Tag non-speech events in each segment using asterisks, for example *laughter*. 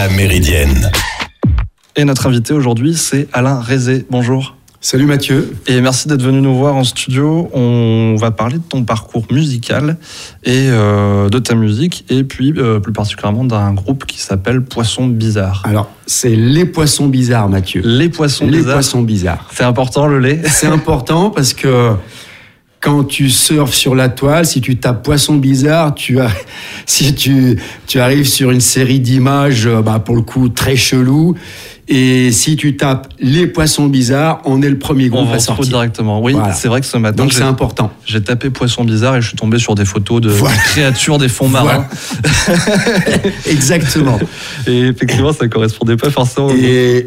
La Méridienne. Et notre invité aujourd'hui, c'est Alain Rézé. Bonjour. Salut Mathieu. Et merci d'être venu nous voir en studio. On va parler de ton parcours musical et euh, de ta musique, et puis euh, plus particulièrement d'un groupe qui s'appelle Poissons Bizarres. Alors, c'est les poissons bizarres, Mathieu. Les Poissons les Bizarres. poissons bizarres. C'est important le lait C'est important parce que quand tu surfes sur la toile, si tu tapes poisson bizarre, tu as, *laughs* si tu, tu arrives sur une série d'images, euh, bah, pour le coup, très chelou. Et si tu tapes les poissons bizarres, on est le premier On groupe va à sortir. directement. Oui, Voilà. c'est vrai que ce matin, Donc c'est important. j'ai tapé Poissons Bizarres et je suis tombé sur des photos de Voilà. créatures des fonds marins. *laughs* Exactement. Et effectivement, ça correspondait pas forcément. au- Et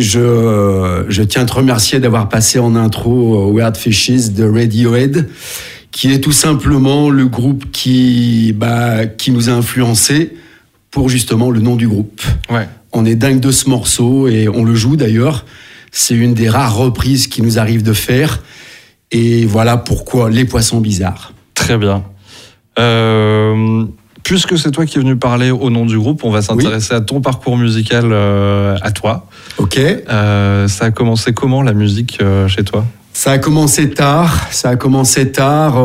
je, je tiens à te remercier d'avoir passé en intro Weird Fishes de Radiohead, qui est tout simplement le groupe qui, bah, qui nous a influencés pour justement le nom du groupe. Ouais. On est dingue de ce morceau et on le joue d'ailleurs. C'est une des rares reprises qui nous arrive de faire. Et voilà pourquoi les poissons bizarres. Très bien. Euh, puisque c'est toi qui es venu parler au nom du groupe, on va s'intéresser à ton parcours musical euh, à toi. Ok Euh, ça a commencé comment la musique euh, chez toi? Ça a commencé tard. Ça a commencé tard.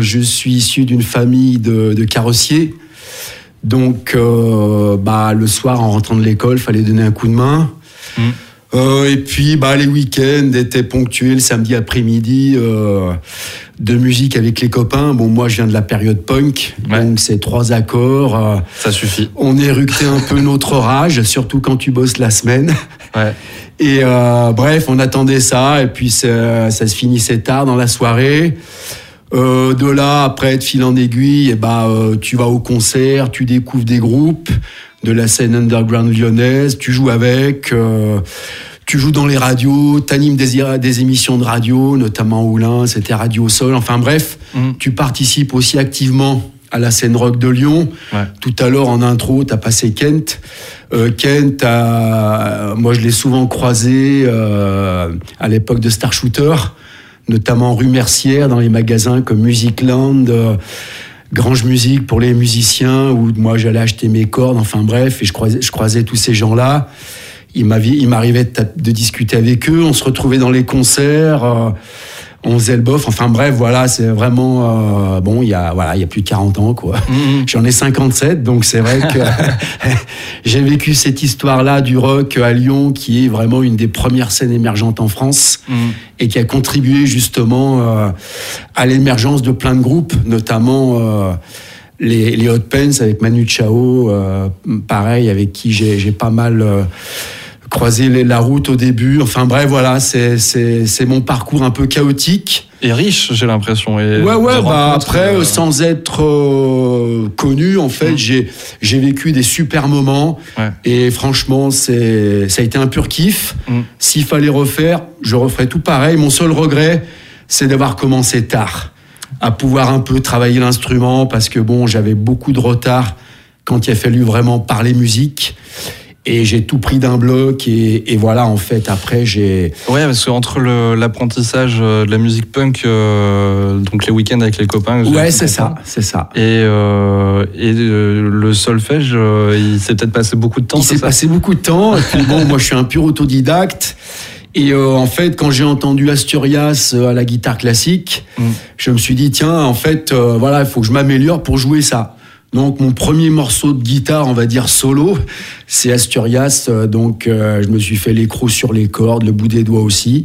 Je suis issu d'une famille de, de carrossiers. Donc, bah, le soir, en rentrant de l'école, fallait donner un coup de main. Mm. Euh, et puis, bah, les week-ends étaient ponctués le samedi après-midi euh, de musique avec les copains. Bon, moi, je viens de la période punk, Ouais. donc c'est trois accords. euh, Ça suffit. on éructait un peu notre rage, surtout quand tu bosses la semaine. Ouais. Et euh, bref, on attendait ça, et puis ça, ça se finissait tard dans la soirée. Euh, de là, après être fil en aiguille, et bah, euh, tu vas au concert, tu découvres des groupes de la scène underground lyonnaise, tu joues avec, euh, tu joues dans les radios, tu animes des, des émissions de radio, notamment Oulin, c'était Radio Sol, enfin bref, Mhm. tu participes aussi activement à la scène rock de Lyon. Ouais. Tout à l'heure, en intro, tu as passé Kent. Euh, Kent, a- moi, je l'ai souvent croisé euh, à l'époque de Star Shooter, notamment rue Mercière, dans les magasins comme Musicland, Grange Musique pour les musiciens, où moi, j'allais acheter mes cordes, enfin bref, et je croisais, je croisais tous ces gens-là. Il m'arrivait de discuter avec eux, on se retrouvait dans les concerts. euh, on faisait le bof, enfin bref, voilà, c'est vraiment euh, bon. Il y a voilà, il y a plus de 40 ans quoi. Mhm. J'en ai 57, donc c'est vrai que *laughs* *laughs* j'ai vécu cette histoire-là du rock à Lyon, qui est vraiment une des premières scènes émergentes en France Mhm. et qui a contribué justement euh, à l'émergence de plein de groupes, notamment euh, les, les Hot Pens avec Manu Chao, pareil, avec qui j'ai pas mal croisé les- la route au début. Enfin bref, voilà, c'est c'est- c'est mon parcours un peu chaotique. Et riche, j'ai l'impression. et Ouais, ouais, bah après, euh, euh, sans être euh, connu, en fait, Mm. j'ai j'ai vécu des super moments. Ouais. Et franchement, c'est ça a été un pur kiff. Mm. S'il fallait refaire, je referais tout pareil. Mon seul regret, c'est d'avoir commencé tard, à pouvoir un peu travailler l'instrument, parce que bon, j'avais beaucoup de retard quand il a fallu vraiment parler musique. Et j'ai tout pris d'un bloc. Et, et voilà, en fait, après, j'ai. Ouais, parce qu'entre le- l'apprentissage euh, de la musique punk, euh, donc les week-ends avec les copains. Ouais, c'est ça, c'est ça. Et, euh, et euh, le solfège, il s'est peut-être passé beaucoup de temps. Il s'est passé beaucoup de temps. Et puis bon, *laughs* moi, je suis un pur autodidacte. Et euh, en fait, quand j'ai entendu Asturias à la guitare classique, Mm. je me suis dit, tiens, en fait, euh, voilà, il faut que je m'améliore pour jouer ça. Donc, mon premier morceau de guitare, on va dire solo, c'est Asturias. Euh, Donc, euh, je me suis fait l'écrou sur les cordes, le bout des doigts aussi.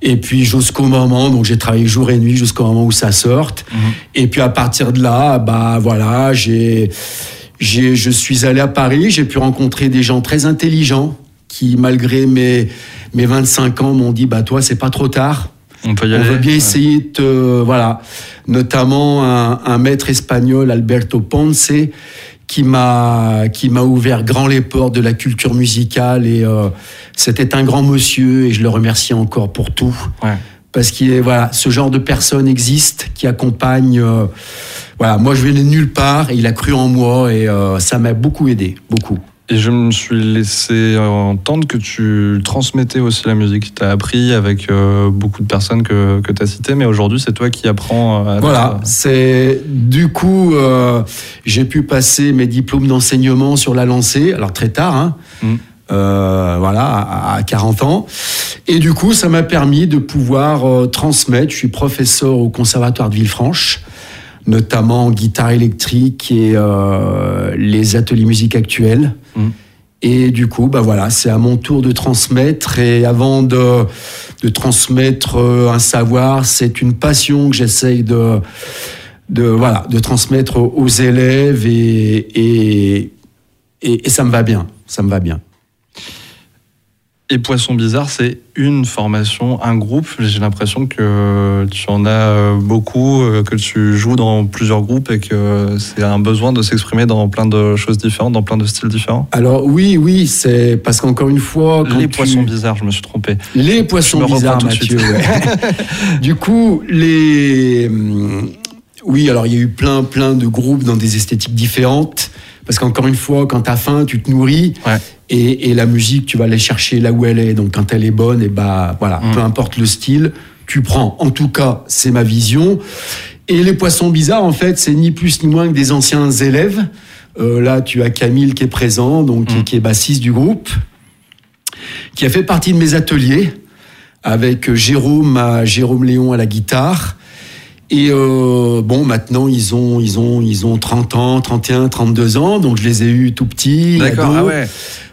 Et puis jusqu'au moment, donc j'ai travaillé jour et nuit jusqu'au moment où ça sorte. Et puis à partir de là, bah voilà, j'ai, j'ai, je suis allé à Paris, j'ai pu rencontrer des gens très intelligents qui, malgré mes, mes 25 ans, m'ont dit bah toi c'est pas trop tard. On peut y On aller. veut bien ouais. essayer de te- voilà, notamment un, un maître espagnol, Alberto Ponce, qui m'a qui m'a ouvert grand les portes de la culture musicale et euh, c'était un grand monsieur et je le remercie encore pour tout Ouais. parce qu'il est voilà ce genre de personne existe qui accompagne euh, voilà moi je venais de nulle part et il a cru en moi et euh, ça m'a beaucoup aidé beaucoup Et je me suis laissé entendre que tu transmettais aussi la musique. Tu as appris avec euh, beaucoup de personnes que, que tu as citées, mais aujourd'hui, c'est toi qui apprends à Voilà, c'est du coup, euh, j'ai pu passer mes diplômes d'enseignement sur la lancée, alors très tard, hein, mm. euh, voilà, à, 40 ans. Et du coup, ça m'a permis de pouvoir transmettre. Je suis professeur au Conservatoire de Villefranche notamment en guitare électrique et euh, les ateliers musique actuels. Mm. Et du coup, bah voilà, c'est à mon tour de transmettre. Et avant de, de transmettre euh, un savoir, c'est une passion que j'essaye de, de, voilà, de transmettre aux élèves et, et, et ça me va bien. Ça me va bien. Et Poisson Bizarre, c'est une formation, un groupe. J'ai l'impression que tu en as beaucoup, euh, que tu joues dans plusieurs groupes et que c'est un besoin de s'exprimer dans plein de choses différentes, dans plein de styles différents. Alors oui, oui, c'est parce qu'encore une fois... les Poissons Bizarres, je me suis trompé. Les Poissons Bizarres, Mathieu. *laughs* du coup, les... Hum, oui, alors il y a eu plein, plein de groupes dans des esthétiques différentes. Parce qu'encore une fois, quand tu as faim, tu te nourris. Et, la musique, tu vas aller chercher là où elle est. Donc quand elle est bonne, et bah voilà, mm. peu importe le style, tu prends. En tout cas, c'est ma vision. Et les poissons bizarres, en fait, c'est ni plus ni moins que des anciens élèves. Euh, là, tu as Camille qui est présent, donc qui, mm. est bassiste du groupe, qui a fait partie de mes ateliers avec Jérôme, à, Jérôme Léon à la guitare, et euh, bon, maintenant, ils ont, ils, ont, ils ont 30 ans, 31, 32 ans, donc je les ai eus tout petits. D'accord, ah ouais.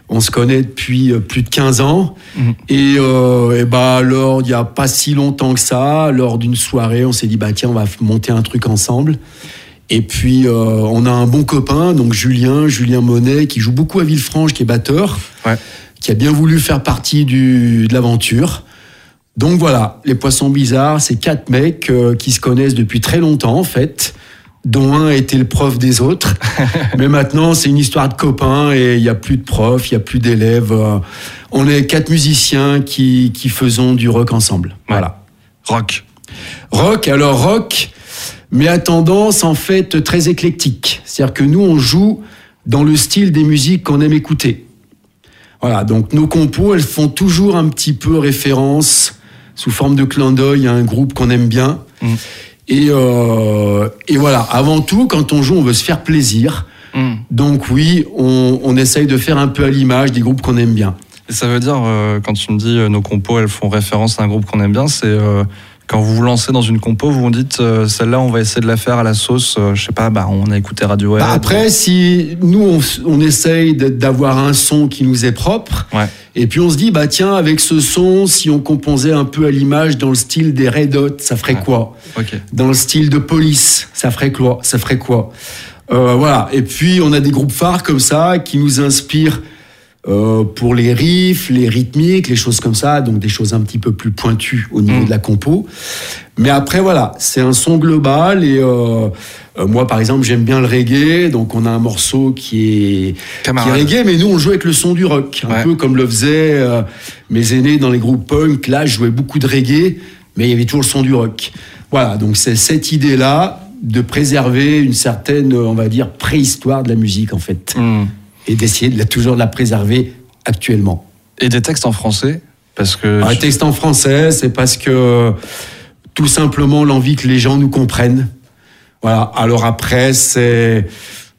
On se connaît depuis euh, plus de 15 ans. Mhm. Et, euh, et, bah, alors, il n'y a pas si longtemps que ça, lors d'une soirée, on s'est dit, bah tiens, on va monter un truc ensemble. Et puis, euh, on a un bon copain, donc Julien, Julien Monet, qui joue beaucoup à Villefranche, qui est batteur, ouais. qui a bien voulu faire partie du, de l'aventure. Donc voilà, les poissons bizarres, c'est quatre mecs euh, qui se connaissent depuis très longtemps en fait, dont un était le prof des autres. *laughs* Mais maintenant, c'est une histoire de copains et il n'y a plus de profs, il n'y a plus d'élèves. Euh, on est quatre musiciens qui, qui faisons du rock ensemble. Voilà. Rock. Rock, alors rock, mais à tendance en fait très éclectique. C'est-à-dire que nous, on joue dans le style des musiques qu'on aime écouter. Voilà, donc nos compos, elles font toujours un petit peu référence sous forme de clin d'œil à un groupe qu'on aime bien. Mm. Et, euh, et, voilà, avant tout, quand on joue, on veut se faire plaisir. Mm. Donc oui, on, on, essaye de faire un peu à l'image des groupes qu'on aime bien. Et ça veut dire, euh, quand tu me dis euh, nos compos, elles font référence à un groupe qu'on aime bien, c'est quand vous vous lancez dans une compo, vous vous dites celle-là, on va essayer de la faire à la sauce. je sais pas, bah, on a écouté Radiohead. Bah après, si nous on, on essaye d'avoir un son qui nous est propre, ouais. Et puis on se dit, bah tiens, avec ce son, si on composait un peu à l'image dans le style des Red Hot, ça ferait quoi? Dans le style de Police, ça ferait quoi? Ça ferait quoi? Euh, Voilà. Et puis on a des groupes phares comme ça qui nous inspirent euh, pour les riffs, les rythmiques, les choses comme ça, donc des choses un petit peu plus pointues au niveau mm. de la compo. Mais après, voilà, c'est un son global et euh, euh, moi, par exemple, j'aime bien le reggae, donc on a un morceau qui est, qui est reggae, mais nous, on joue avec le son du rock, un peu comme le faisaient mes aînés dans les groupes punk. Là, je jouais beaucoup de reggae, mais il y avait toujours le son du rock. Voilà, donc c'est cette idée-là de préserver une certaine, on va dire, préhistoire de la musique, en fait, hmm. Et d'essayer de la, toujours de la préserver actuellement. Et des textes en français parce que ah, textes en français, c'est parce que tout simplement l'envie que les gens nous comprennent. Voilà. Alors après, c'est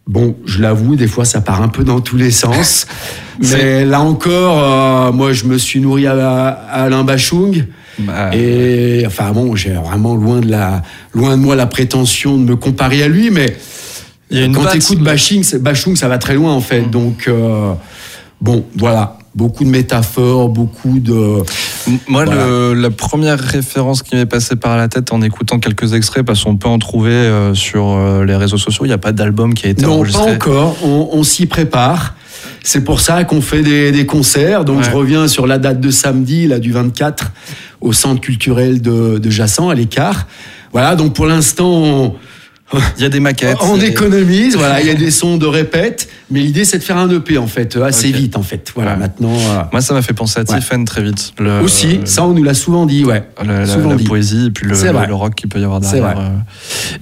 bon, je l'avoue, des fois ça part un peu dans tous les sens. *laughs* mais là encore, euh, moi je me suis nourri à, Alain Bachung. Bah, et enfin bon, j'ai vraiment loin de la, loin de moi la prétention de me comparer à lui, mais quand tu écoutes Bachung, Bachung, ça va très loin en fait. Mm. Donc euh, bon, voilà beaucoup de métaphores, beaucoup de. Moi, la première référence qui m'est passée par la tête en écoutant quelques extraits, parce qu'on peut en trouver euh, sur euh, les réseaux sociaux, il n'y a pas d'album qui a été enregistré. Non, pas encore. On, s'y prépare. C'est pour ça qu'on fait des, concerts. Donc, je reviens sur la date de samedi, là, du 24, au centre culturel de, de Jassan, à l'écart. Voilà. Donc, pour l'instant, Il y a des maquettes. On économise, voilà, il y a *laughs* des sons de répète, mais l'idée c'est de faire un EP en fait, assez vite en fait. Voilà, maintenant. Euh, Moi ça m'a fait penser à Tiffen très vite. Aussi, ça on nous l'a souvent dit, ouais. La, souvent la, poésie et puis le, le, rock qu'il peut y avoir derrière. Euh.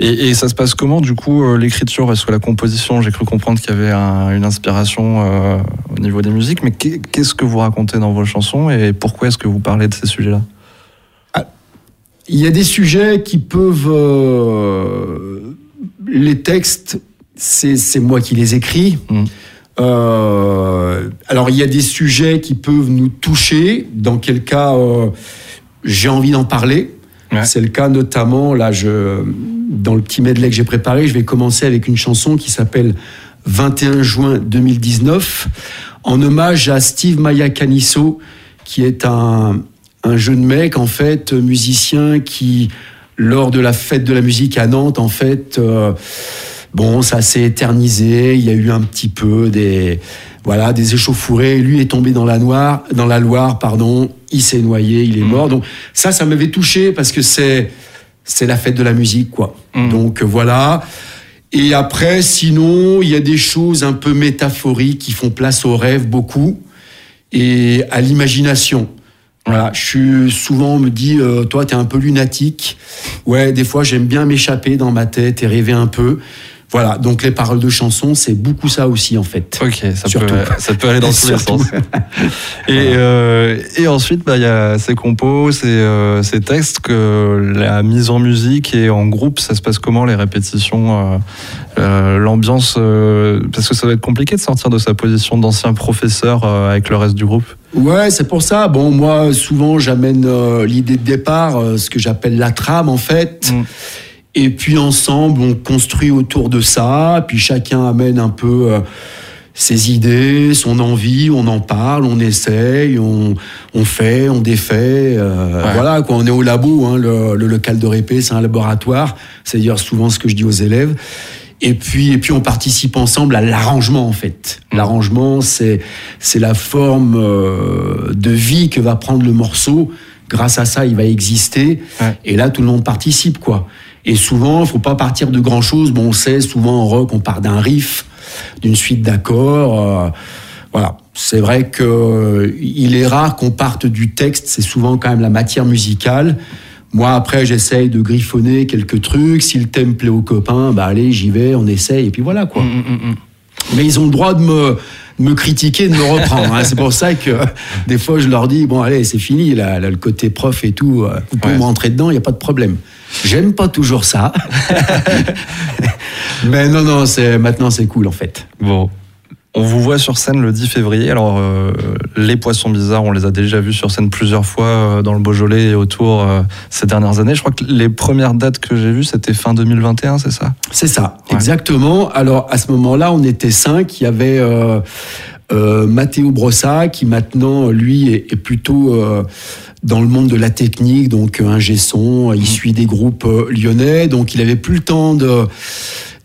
Et, et, ça se passe comment du coup euh, l'écriture? Parce que la composition, j'ai cru comprendre qu'il y avait une inspiration au niveau des musiques, mais qu'est-ce que vous racontez dans vos chansons et pourquoi est-ce que vous parlez de ces sujets-là? Il y a des sujets qui peuvent les textes, c'est moi qui les écris. Mm. Euh, alors il y a des sujets qui peuvent nous toucher, dans quel cas euh, j'ai envie d'en parler. C'est le cas notamment, là, je, dans le petit medley que j'ai préparé, je vais commencer avec une chanson qui s'appelle 21 juin 2019, en hommage à Steve Maya Canisso, qui est un, un jeune mec, en fait, musicien qui lors de la fête de la musique à Nantes, en fait, euh, bon, ça s'est éternisé. Il y a eu un petit peu des, voilà, des échauffourées. Lui est tombé dans la Loire, dans la Loire, pardon. Il s'est noyé, il est mmh. mort. Donc ça, ça m'avait touché parce que c'est, c'est la fête de la musique, quoi. Mmh. Donc voilà. Et après, sinon, il y a des choses un peu métaphoriques qui font place au rêve beaucoup et à l'imagination. Voilà, je suis souvent on me dit euh, toi t'es un peu lunatique. Ouais, des fois j'aime bien m'échapper dans ma tête et rêver un peu. Voilà, donc les paroles de chansons, c'est beaucoup ça aussi en fait. Ok, ça, peut, *laughs* ça peut aller dans tous les sens. *laughs* et, euh, et ensuite, bah, il y a ces compos, ces, euh, ces, textes, que la mise en musique et en groupe, ça se passe comment les répétitions, euh, l'ambiance Parce que ça doit être compliqué de sortir de sa position d'ancien professeur avec le reste du groupe. Ouais, c'est pour ça. Bon, moi, souvent, j'amène l'idée de départ, ce que j'appelle la trame en fait. Mm. Et puis ensemble, on construit autour de ça, puis chacun amène un peu euh, ses idées, son envie, on en parle, on essaye, on, on fait, on défait. Euh, Voilà, quoi, on est au labo, hein, le, le, local de répé, c'est un laboratoire, c'est dire souvent ce que je dis aux élèves. Et puis, et puis on participe ensemble à l'arrangement en fait. Mmh. L'arrangement, c'est c'est la forme euh, de vie que va prendre le morceau. Grâce à ça, il va exister. Et là, tout le monde participe, quoi. Et souvent, il faut pas partir de grand chose. Bon, on sait, souvent en rock, on part d'un riff, d'une suite d'accords. Euh, voilà. C'est vrai que euh, il est rare qu'on parte du texte. C'est souvent quand même la matière musicale. Moi, après, j'essaye de griffonner quelques trucs. Si le thème plaît aux copains, bah allez, j'y vais, on essaye, et puis voilà, quoi. Mm, mm, mm, Mais ils ont le droit de me, me critiquer, de me reprendre. Hein. C'est pour ça que *laughs* des fois, je leur dis, bon, allez, c'est fini, là, le côté prof et tout, euh, vous pouvez me rentrer dedans, il n'y a pas de problème. J'aime pas toujours ça. *laughs* *laughs* Mais non, non, c'est, maintenant c'est cool en fait. Bon. On vous voit sur scène le 10 février. Alors, euh, les poissons bizarres, on les a déjà vus sur scène plusieurs fois euh, dans le Beaujolais et autour euh, ces dernières années. Je crois que les premières dates que j'ai vues, c'était fin 2021, c'est ça? C'est ça, exactement. Alors, à ce moment-là, on était cinq. Il y avait Mathéo Brossa, qui maintenant, lui, est plutôt dans le monde de la technique, donc un son, il suit des groupes lyonnais, donc il avait plus le temps de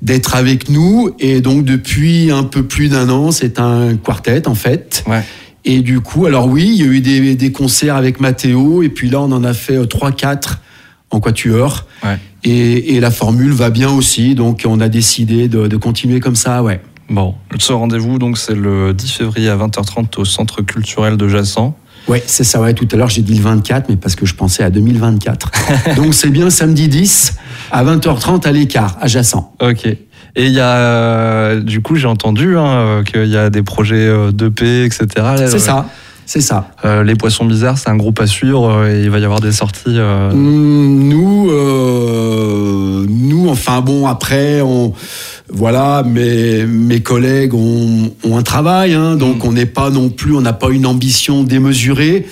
d'être avec nous et donc depuis un peu plus d'un an, c'est un quartet en fait. Ouais. Et du coup, alors oui, il y a eu des, des concerts avec Mathéo et puis là on en a fait 3-4 euh, en quatuor. Ouais. Et, et, la formule va bien aussi, donc on a décidé de, de continuer comme ça, ouais. Bon, ce rendez-vous, donc c'est le 10 février à 20h30 au Centre culturel de Jassan. Oui, c'est ça. Ouais, tout à l'heure, j'ai dit le 24, mais parce que je pensais à 2024. *laughs* Donc, c'est bien samedi 10 à 20h30 à l'écart, Jassan. Ok. Et il y a, euh, du coup, j'ai entendu hein, euh, qu'il y a des projets d'EP, etc. C'est ça. C'est ça. Euh, les Poissons Bizarres, c'est un groupe à suivre et il va y avoir des sorties. Mmh, nous, nous, enfin bon, après, on voilà, mes, mes collègues ont, un travail, hein, donc mm. on n'est pas non plus, on n'a pas une ambition démesurée.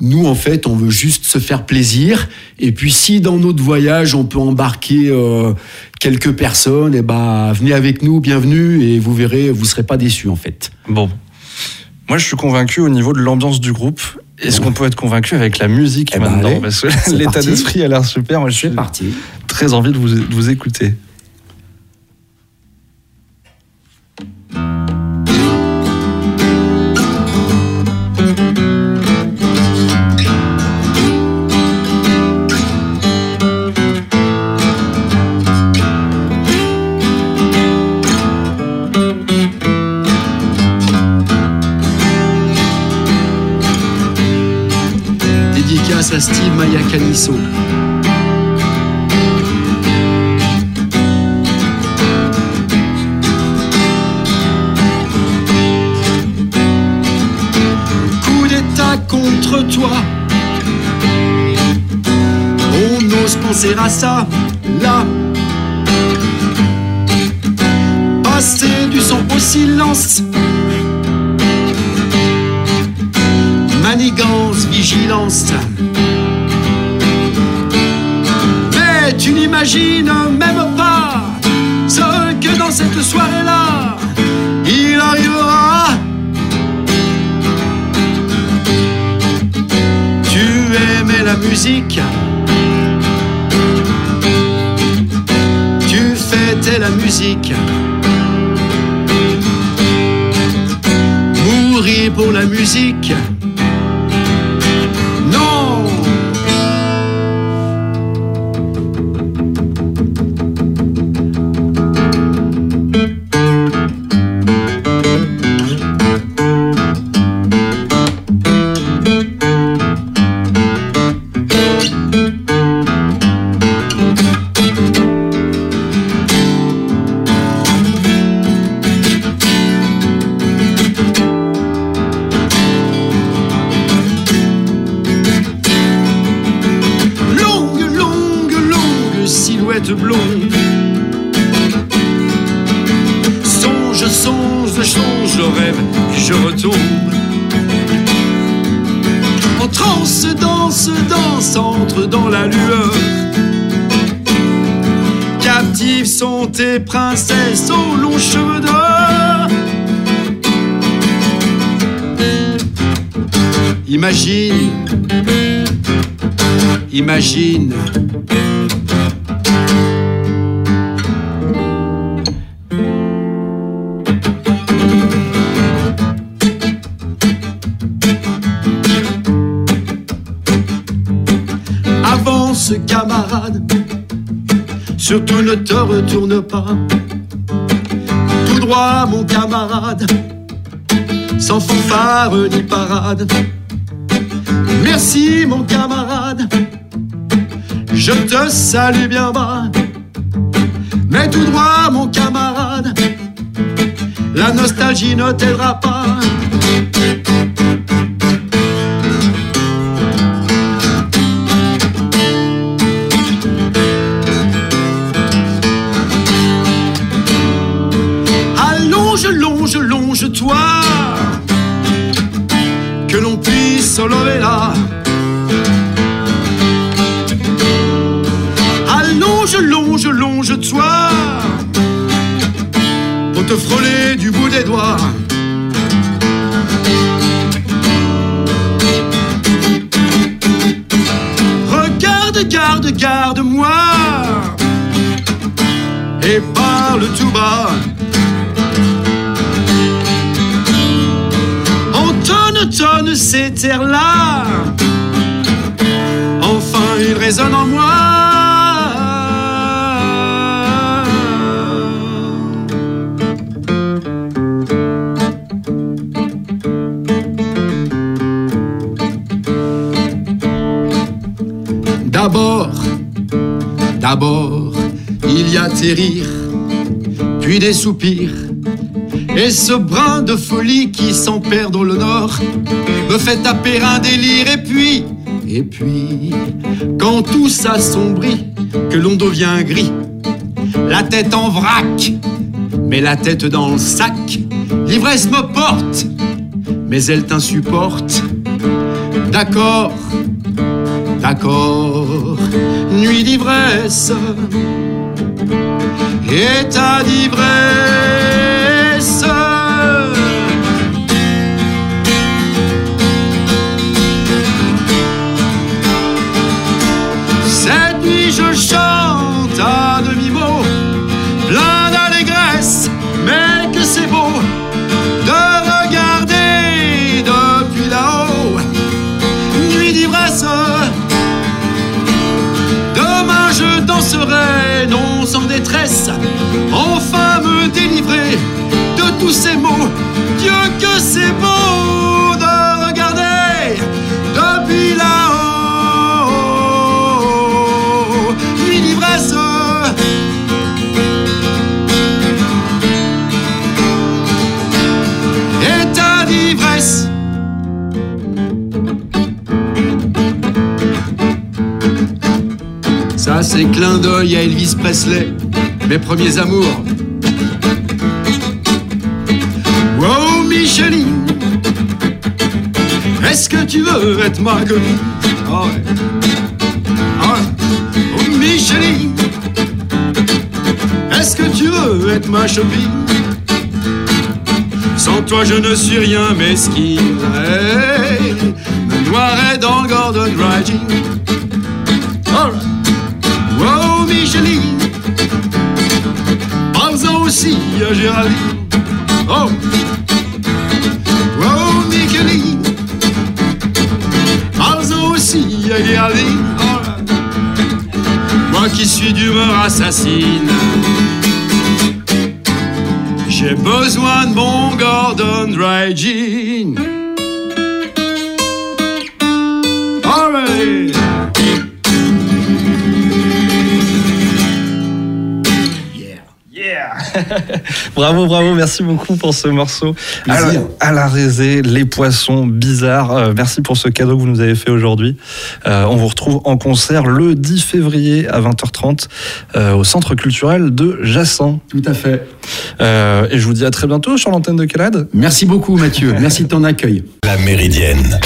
Nous, en fait, on veut juste se faire plaisir. Et puis, si dans notre voyage, on peut embarquer euh, quelques personnes, eh ben, venez avec nous, bienvenue, et vous verrez, vous serez pas déçus, en fait. Bon. Moi, je suis convaincu au niveau de l'ambiance du groupe. Est-ce qu'on peut être convaincu avec la musique eh ben, maintenant Parce que *laughs* l'état d'esprit a l'air super. Moi, je suis parti. très envie de vous, de vous écouter. Coup d'état contre toi. On ose penser à ça, là. Passer du son au silence. Manigance, vigilance. N'imagines même pas ce que dans cette soirée-là, il arrivera. Tu aimais la musique. Tu fêtais la musique. Mourir pour la musique. Silhouette blonde. Songe, songe, songe, je rêve, puis je retombe. En transe, danse, danse, entre dans la lueur. Captives sont tes princesses aux longs cheveux d'or. Imagine Imagine. Surtout ne te retourne pas. Tout droit, mon camarade. Sans fanfare ni parade. Merci, mon camarade. Je te salue bien bas. Mais tout droit, mon camarade. La nostalgie ne t'aidera pas. Que l'on puisse se lever là. Allonge, longe, longe-toi. Pour te frôler Tonne ces terres-là. Enfin, il résonne en moi. D'abord, d'abord, il y a tes rires, puis des soupirs, et ce brin de folie qui sans perdre le nord me fait taper un délire, et puis, et puis, quand tout s'assombrit, que l'on devient gris, la tête en vrac, mais la tête dans le sac, l'ivresse me porte, mais elle t'insupporte. D'accord, d'accord, nuit d'ivresse, état d'ivresse. Cette nuit je chante à demi-mot, plein d'allégresse, mais que c'est beau de regarder depuis là-haut. Nuit d'ivresse, demain je danserai, non sans détresse, enfin me délivrer tous ces mots. Dieu que c'est beau de regarder depuis là-haut une ivresse. ta d'ivresse. Ça c'est clin d'œil à Elvis Presley, mes premiers amours. Tu veux être ma copine oh ouais. Ah ouais. Oh, Micheline, est-ce que tu veux être ma copine Sans toi, je ne suis rien mesquine. Hey, me noirais dans le Gordon Dry Gin. Alright. Wow, Micheline, parle-en aussi à Géraldine. Oh, Moi qui suis d'humeur assassine, j'ai besoin de mon Gordon Dry. Alright. *laughs* Bravo, bravo, merci beaucoup pour ce morceau. À la, à la raisée, les poissons bizarres. Euh, merci pour ce cadeau que vous nous avez fait aujourd'hui. Euh, on vous retrouve en concert le 10 février à 20h30 euh, au Centre culturel de Jassan. Tout à fait. Euh, et je vous dis à très bientôt sur l'antenne de Calade. Merci beaucoup Mathieu. Merci de ton accueil. La Méridienne